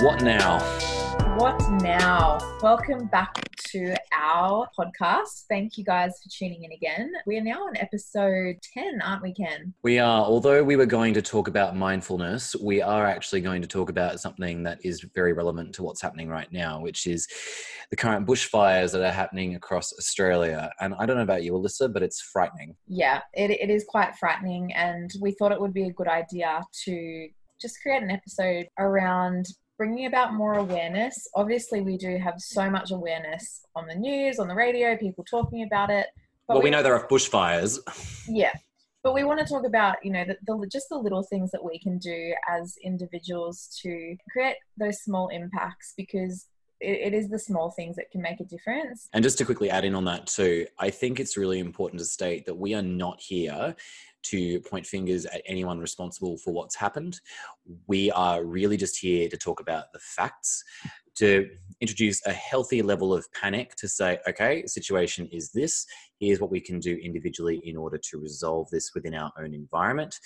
What now? What now? Welcome back to our podcast. Thank you guys for tuning in again. We are now on episode 10, aren't we, Ken? We are, although we were going to talk about mindfulness, we are actually going to talk about something that is very relevant to what's happening right now, which is the current bushfires that are happening across Australia. And I don't know about you, Alyssa, but it's frightening. Yeah, it, it is quite frightening. And we thought it would be a good idea to just create an episode around bringing about more awareness. Obviously, we do have so much awareness on the news, on the radio, people talking about it. well, we, we know there are bushfires. Yeah. But we want to talk about, you know, the, the, just the little things that we can do as individuals to create those small impacts because it, it is the small things that can make a difference. And just to quickly add in on that too, I think it's really important to state that we are not here to point fingers at anyone responsible for what's happened. We are really just here to talk about the facts, to introduce a healthy level of panic to say, okay, situation is this. Here's what we can do individually in order to resolve this within our own environment.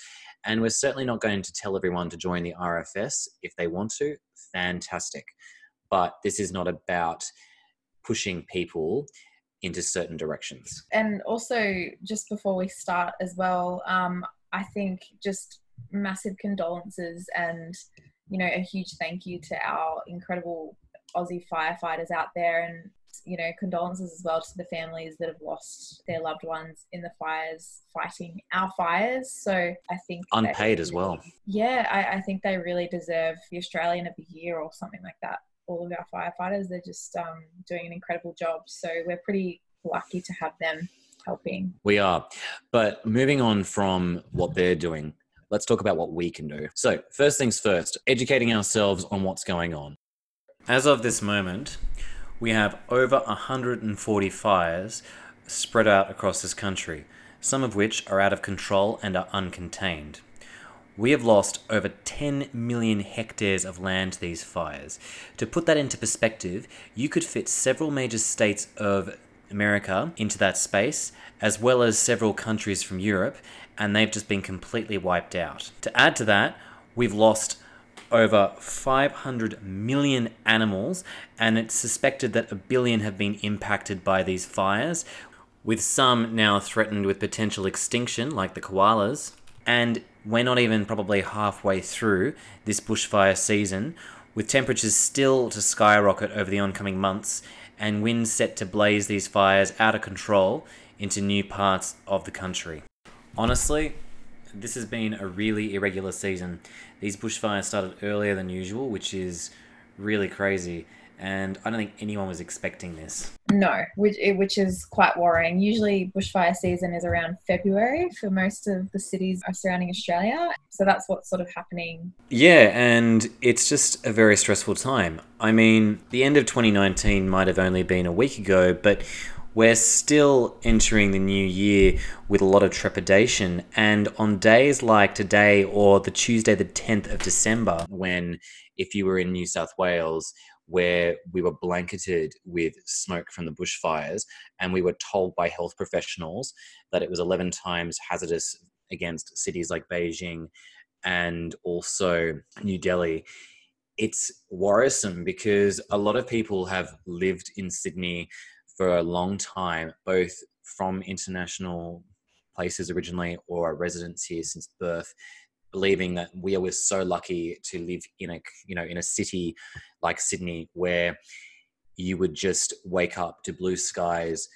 And we're certainly not going to tell everyone to join the RFS if they want to. Fantastic. But this is not about pushing people into certain directions. And also, just before we start as well, um, I think just massive condolences and you know a huge thank you to our incredible Aussie firefighters out there and you know condolences as well to the families that have lost their loved ones in the fires fighting our fires. So i think unpaid as well. yeah I, I think they really deserve the australian of the year or something like that all of our firefighters. They're just um, doing an incredible job. So we're pretty lucky to have them helping. We are. But moving on from what they're doing, let's talk about what we can do. So, first things first, educating ourselves on what's going on. As of this moment, we have over 140 fires spread out across this country, some of which are out of control and are uncontained. We have lost over 10 million hectares of land to these fires. To put that into perspective, you could fit several major states of America into that space, as well as several countries from Europe, and they've just been completely wiped out. To add to that, we've lost over 500 million animals, and it's suspected that a billion have been impacted by these fires, with some now threatened with potential extinction, like the koalas. And we're not even probably halfway through this bushfire season, with temperatures still to skyrocket over the oncoming months and winds set to blaze these fires out of control into new parts of the country. Honestly, this has been a really irregular season. These bushfires started earlier than usual, which is really crazy and I don't think anyone was expecting this. No, which which is quite worrying. Usually, bushfire season is around February for most of the cities surrounding Australia, so that's what's sort of happening. Yeah, and it's just a very stressful time. I mean, the end of 2019 might have only been a week ago, but we're still entering the new year with a lot of trepidation. And on days like today or the Tuesday, the 10th of December, when if you were in New South Wales, where we were blanketed with smoke from the bushfires, and we were told by health professionals that it was 11 times hazardous against cities like Beijing and also New Delhi. It's worrisome because a lot of people have lived in Sydney for a long time, both from international places originally or residents here since birth believing that we are so lucky to live in a you know in a city like Sydney where you would just wake up to blue skies,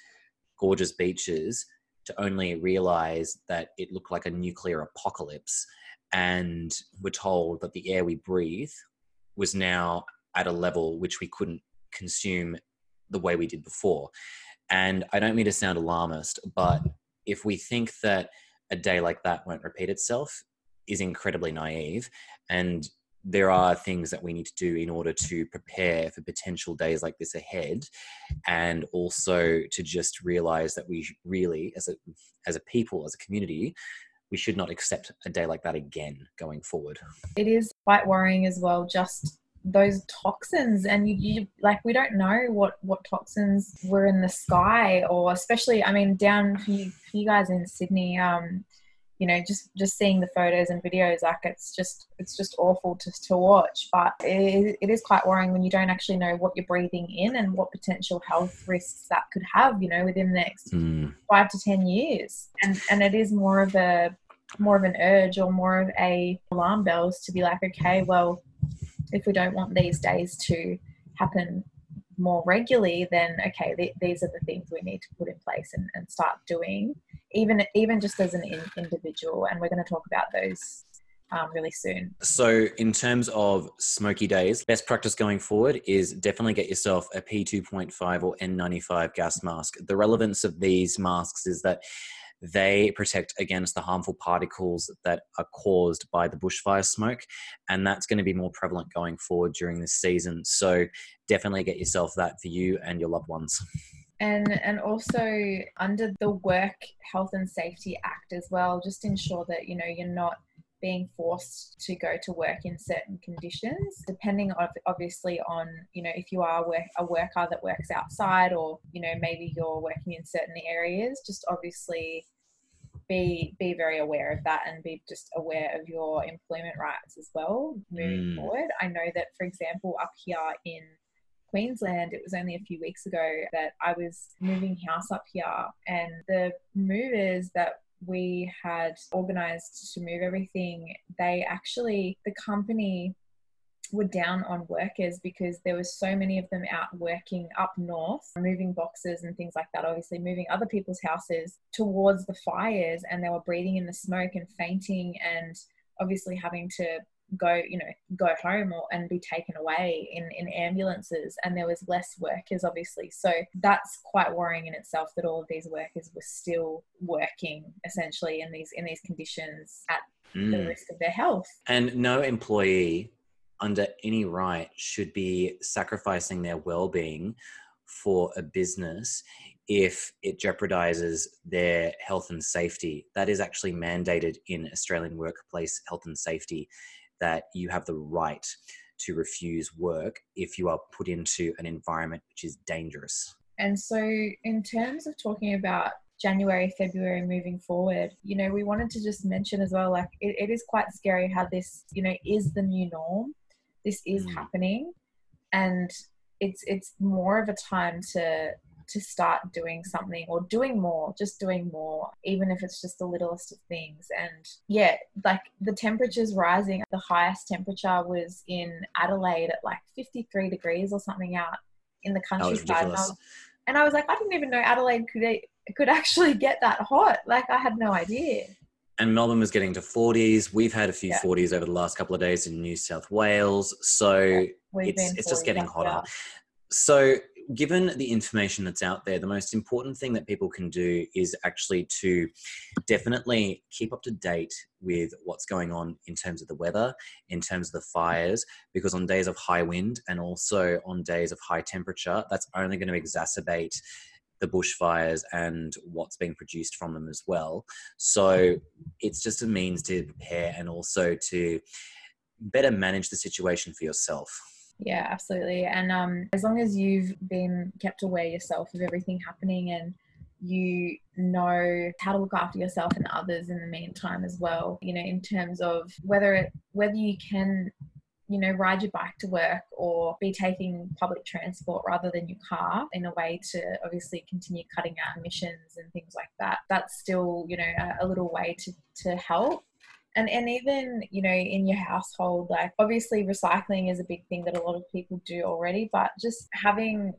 gorgeous beaches, to only realize that it looked like a nuclear apocalypse. And we're told that the air we breathe was now at a level which we couldn't consume the way we did before. And I don't mean to sound alarmist, but if we think that a day like that won't repeat itself, is incredibly naive and there are things that we need to do in order to prepare for potential days like this ahead and also to just realize that we really as a as a people as a community we should not accept a day like that again going forward. It is quite worrying as well just those toxins and you, you, like we don't know what what toxins were in the sky or especially i mean down for you, for you guys in sydney um you know just just seeing the photos and videos like it's just it's just awful to, to watch. But it, it is quite worrying when you don't actually know what you're breathing in and what potential health risks that could have you know within the next Mm. five to ten years. And and it is more of a more of an urge or more of a alarm bells to be like okay well if we don't want these days to happen more regularly then okay th- these are the things we need to put in place and, and start doing even even just as an in, individual and we're going to talk about those um, really soon So, in terms of smoky days, best practice going forward is definitely get yourself a P2.5 or N95 gas mask. The relevance of these masks is that they protect against the harmful particles that are caused by the bushfire smoke, and that's going to be more prevalent going forward during this season. So, definitely get yourself that for you and your loved ones. and and also under the work health and safety act as well just ensure that you know you're not being forced to go to work in certain conditions depending on obviously on you know if you are work, a worker that works outside or you know maybe you're working in certain areas just obviously be be very aware of that and be just aware of your employment rights as well moving Mm. forward i know that for example up here in Queensland, it was only a few weeks ago that I was moving house up here, and the movers that we had organized to move everything, they actually, the company were down on workers because there were so many of them out working up north moving boxes and things like that obviously moving other people's houses towards the fires and they were breathing in the smoke and fainting and obviously having to go you know go home or and be taken away in in ambulances and there was less workers obviously so that's quite worrying in itself that all of these workers were still working essentially in these in these conditions at the Mm. risk of their health And no employee under any right should be sacrificing their well-being for a business if it jeopardizes their health and safety. That is actually mandated in Australian workplace health and safety that you have the right to refuse work if you are put into an environment which is dangerous. And so, in terms of talking about January, February moving forward, you know, we wanted to just mention as well like, it, it is quite scary how this, you know, is the new norm. This is Mm. happening. And it's it's more of a time to to start doing something or doing more just doing more even if it's just the littlest of things and yeah like the temperature's rising the highest temperature was in adelaide at like 53 degrees or something out in the countryside and I was, and I was like I didn't even know Adelaide could could actually get that hot like I had no idea And Melbourne was getting to 40s. We've had a few Yeah. 40s over the last couple of days in New South Wales. So We've it's, it's just getting hotter. So, given the information that's out there, the most important thing that people can do is actually to definitely keep up to date with what's going on in terms of the weather, in terms of the fires, because on days of high wind and also on days of high temperature, that's only going to exacerbate the bushfires and what's being produced from them as well. So, it's just a means to prepare and also to better manage the situation for yourself. Yeah, absolutely. And um, as long as you've been kept aware yourself of everything happening and you know how to look after yourself and others in the meantime as well, you know, in terms of whether it whether you can, you know, ride your bike to work or be taking public transport rather than your car in a way to obviously continue cutting out emissions and things like that. That's still, you know, a, a little way to, to help and and even you know in your household like obviously recycling is a big thing that a lot of people do already but just having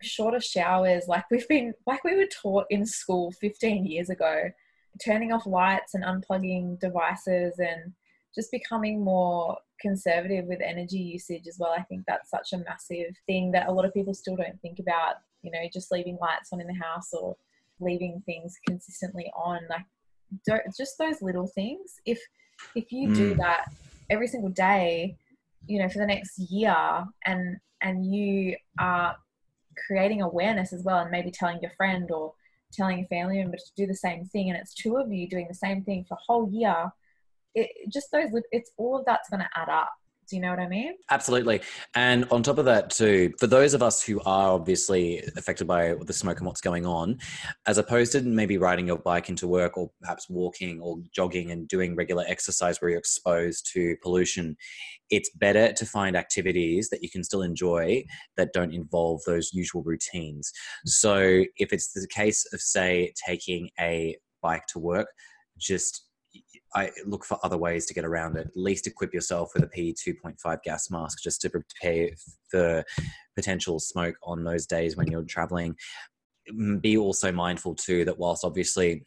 shorter showers like we've been like we were taught in school 15 years ago turning off lights and unplugging devices and just becoming more conservative with energy usage as well i think that's such a massive thing that a lot of people still don't think about you know just leaving lights on in the house or leaving things consistently on like don't, just those little things. If if you do Mm. that every single day you know for the next year and and you are creating awareness as well and maybe telling your friend or telling a family member to do the same thing and it's two of you doing the same thing for a whole year it just those it's all of that's going to add up Do you know what I mean? Absolutely. And on top of that, too, for those of us who are obviously affected by the smoke and what's going on, as opposed to maybe riding your bike into work or perhaps walking or jogging and doing regular exercise where you're exposed to pollution, it's better to find activities that you can still enjoy that don't involve those usual routines. So if it's the case of, say, taking a bike to work, just I look for other ways to get around it. At least equip yourself with a P2.5 gas mask just to prepare for potential smoke on those days when you're traveling. Mm, be also mindful too that whilst obviously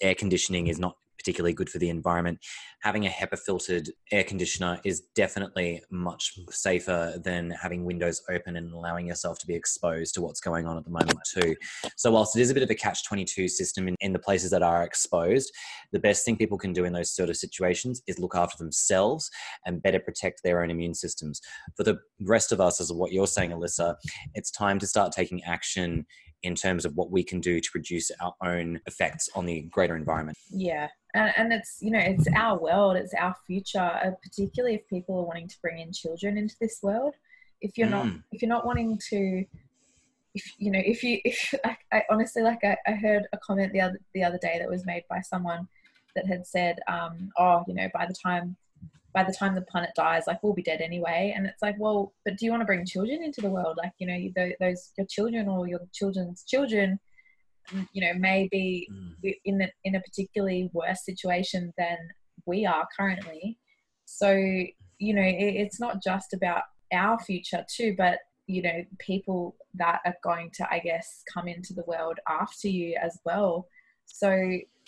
air conditioning is not particularly good for the environment. Having a HEPA filtered air conditioner is definitely much safer than having windows open and allowing yourself to be exposed to what's going on at the moment, too. So, whilst it is a bit of a catch 22 system in, in the places that are exposed, the best thing people can do in those sort of situations is look after themselves and better protect their own immune systems. For the rest of us, as what you're saying, Alyssa, it's time to start taking action in terms of what we can do to reduce our own effects on the greater environment. Yeah, and, and it's you know it's our world it's our future uh, particularly if people are wanting to bring in children into this world if you're mm. not if you're not wanting to if you know if you if I, I honestly like I, I, heard a comment the other the other day that was made by someone that had said um oh you know by the time by the time the planet dies like we'll be dead anyway. And it's like well but do you want to bring children into the world? Like you know those your children or your children's children you know may be mm. in a, in a particularly worse situation than we are currently. So you know it, it's not just about our future too but you know people that are going to i guess come into the world after you as well. So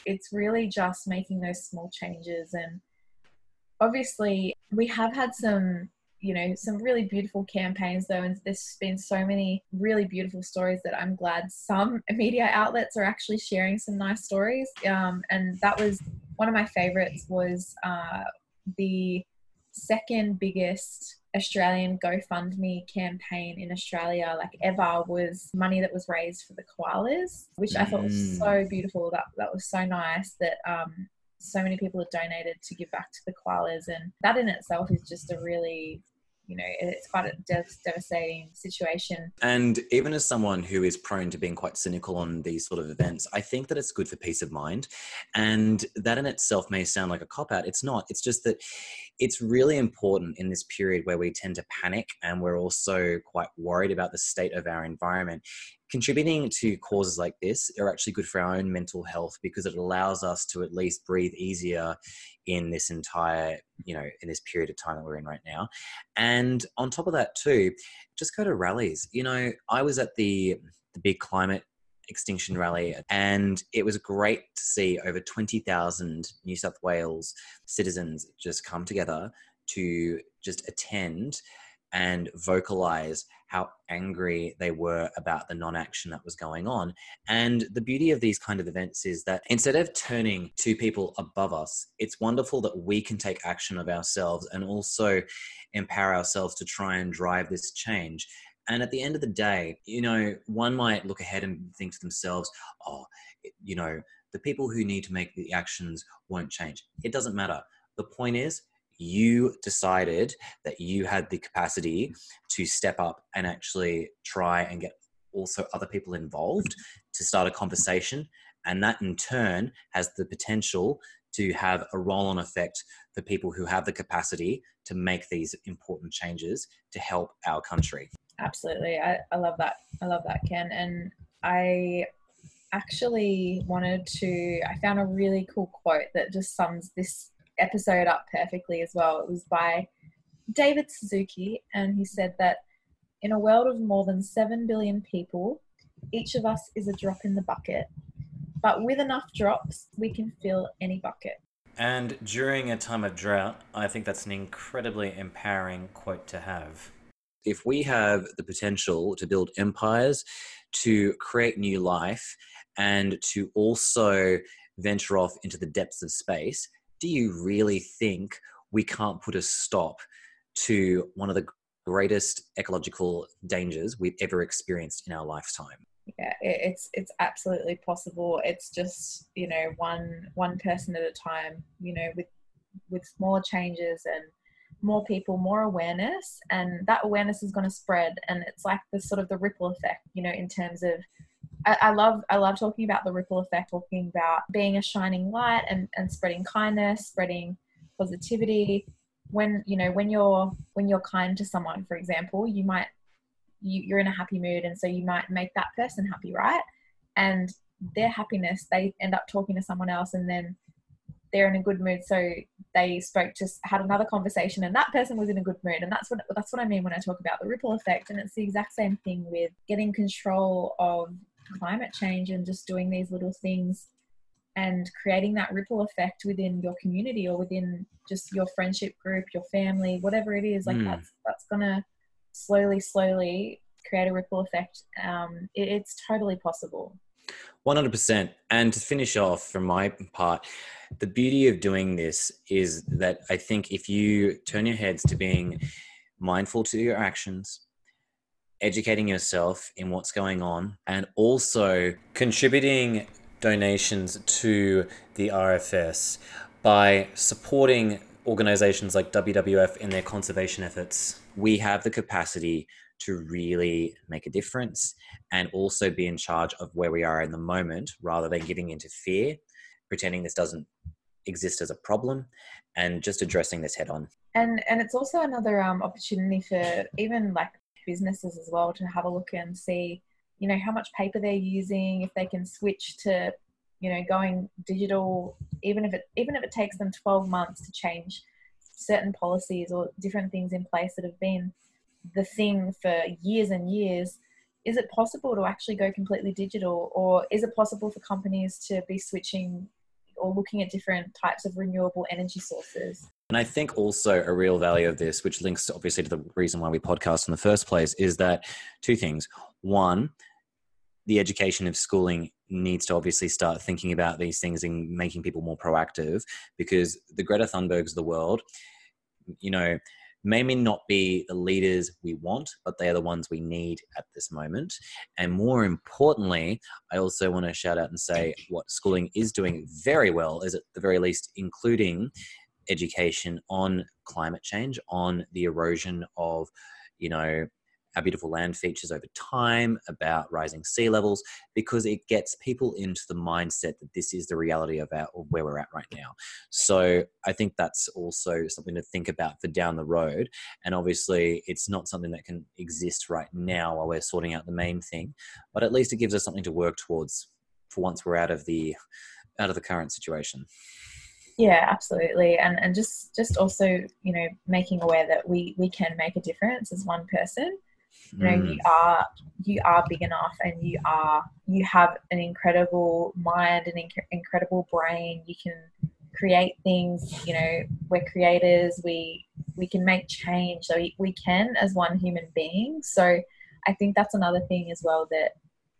it's really just making those small changes and obviously we have had some you know some really beautiful campaigns though and there's been so many really beautiful stories that i'm glad some media outlets are actually sharing some nice stories um, and that was one of my favorites was uh, the second biggest Australian GoFundMe campaign in Australia, like ever, was money that was raised for the koalas, which I thought was mm. so beautiful. That that was so nice that um, so many people have donated to give back to the koalas, and that in itself is just a really you know it's quite a dev- devastating situation. And even as someone who is prone to being quite cynical on these sort of events i think that it's good for peace of mind. And that in itself may sound like a cop out it's not. It's just that it's really important in this period where we tend to panic and we're also quite worried about the state of our environment contributing to causes like this are actually good for our own mental health because it allows us to at least breathe easier in this entire you know in this period of time that we're in right now. And on top of that too just go to rallies. You know i was at the the big climate extinction rally and it was great to see over 20,000 New South Wales citizens just come together to just attend and vocalize how angry they were about the non action that was going on. And the beauty of these kind of events is that instead of turning to people above us, it's wonderful that we can take action of ourselves and also empower ourselves to try and drive this change. And at the end of the day, you know, one might look ahead and think to themselves, oh, you know, the people who need to make the actions won't change. It doesn't matter. The point is, you decided that you had the capacity to step up and actually try and get also other people involved to start a conversation. And that in turn has the potential to have a roll on effect for people who have the capacity to make these important changes to help our country. Absolutely. I, I love that. I love that, Ken. And I actually wanted to, I found a really cool quote that just sums this episode up perfectly as well. It was by David Suzuki, and he said that in a world of more than 7 billion people, each of us is a drop in the bucket. But with enough drops, we can fill any bucket. And during a time of drought, I think that's an incredibly empowering quote to have. If we have the potential to build empires, to create new life, and to also venture off into the depths of space, do you really think we can't put a stop to one of the greatest ecological dangers we've ever experienced in our lifetime? Yeah, it's it's absolutely possible. It's just you know one one person at a time. You know, with with small changes and more people, more awareness, and that awareness is going to spread. And it's like the sort of the ripple effect, you know, in terms of. I, I love I love talking about the ripple effect, talking about being a shining light and, and spreading kindness, spreading positivity. When you know when you're when you're kind to someone, for example, you might you, you're in a happy mood, and so you might make that person happy, right? And their happiness, they end up talking to someone else, and then they're in a good mood so they spoke just had another conversation and that person was in a good mood and that's what that's what i mean when i talk about the ripple effect and it's the exact same thing with getting control of climate change and just doing these little things and creating that ripple effect within your community or within just your friendship group your family whatever it is like mm. that's that's gonna slowly slowly create a ripple effect. Um, it, it's totally possible. 100% and to finish off from my part the beauty of doing this is that I think if you turn your heads to being mindful to your actions, educating yourself in what's going on, and also contributing donations to the RFS by supporting organizations like WWF in their conservation efforts, we have the capacity to really make a difference and also be in charge of where we are in the moment rather than giving into fear pretending this doesn't exist as a problem and just addressing this head on. And and it's also another um, opportunity for even like businesses as well to have a look and see you know how much paper they're using if they can switch to you know going digital even if it even if it takes them 12 months to change certain policies or different things in place that have been the thing for years and years is it possible to actually go completely digital or is it possible for companies to be switching or looking at different types of renewable energy sources. And I think also a real value of this, which links obviously to the reason why we podcast in the first place, is that two things. One, the education of schooling needs to obviously start thinking about these things and making people more proactive because the Greta Thunbergs of the world, you know, may not be the leaders we want, but they are the ones we need at this moment. And more importantly, I also want to shout out and say what schooling is doing very well is at the very least including education on climate change, on the erosion of, you know, our beautiful land features over time, about rising sea levels, because it gets people into the mindset that this is the reality of, our, of where we're at right now. So I think that's also something to think about for down the road. And obviously, it's not something that can exist right now while we're sorting out the main thing, but at least it gives us something to work towards for once we're out of the out of the current situation yeah absolutely. And and just just also you know making aware that we we can make a difference as one person. You know mm. you are you are big enough and you are you have an incredible mind and inc- incredible brain. You can create things you know we're creators. We we can make change. So we, we can as one human being. So i think that's another thing as well that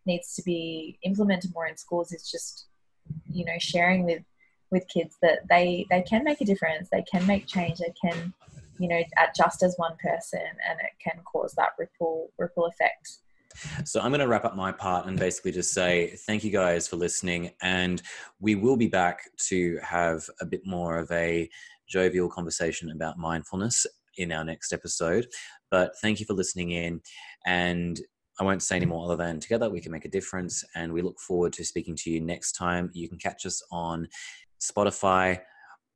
needs to be implemented more in schools is just you know sharing with with kids that they they can make a difference they can make change they can you know at just as one person and it can cause that ripple ripple effect so I'm going to wrap up my part and basically just say thank you guys for listening. And we will be back to have a bit more of a jovial conversation about mindfulness in our next episode. But thank you for listening in. And I won't say any more other than together we can make a difference. And we look forward to speaking to you next time. You can catch us on Spotify,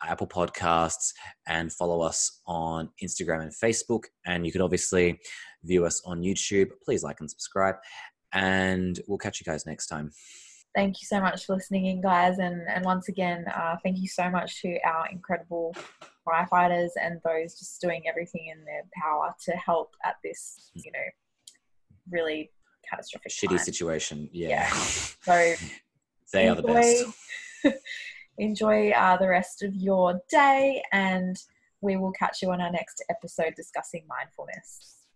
Apple Podcasts, and follow us on Instagram and Facebook. And you can obviously view us on YouTube. Please like and subscribe. And we'll catch you guys next time. Thank you so much for listening in, guys. And, and once again, uh, thank you so much to our incredible firefighters and those just doing everything in their power to help at this, you know, really catastrophic shitty time. situation. Yeah. yeah. So they are the best. enjoy uh, the rest of your day, and we will catch you on our next episode discussing mindfulness.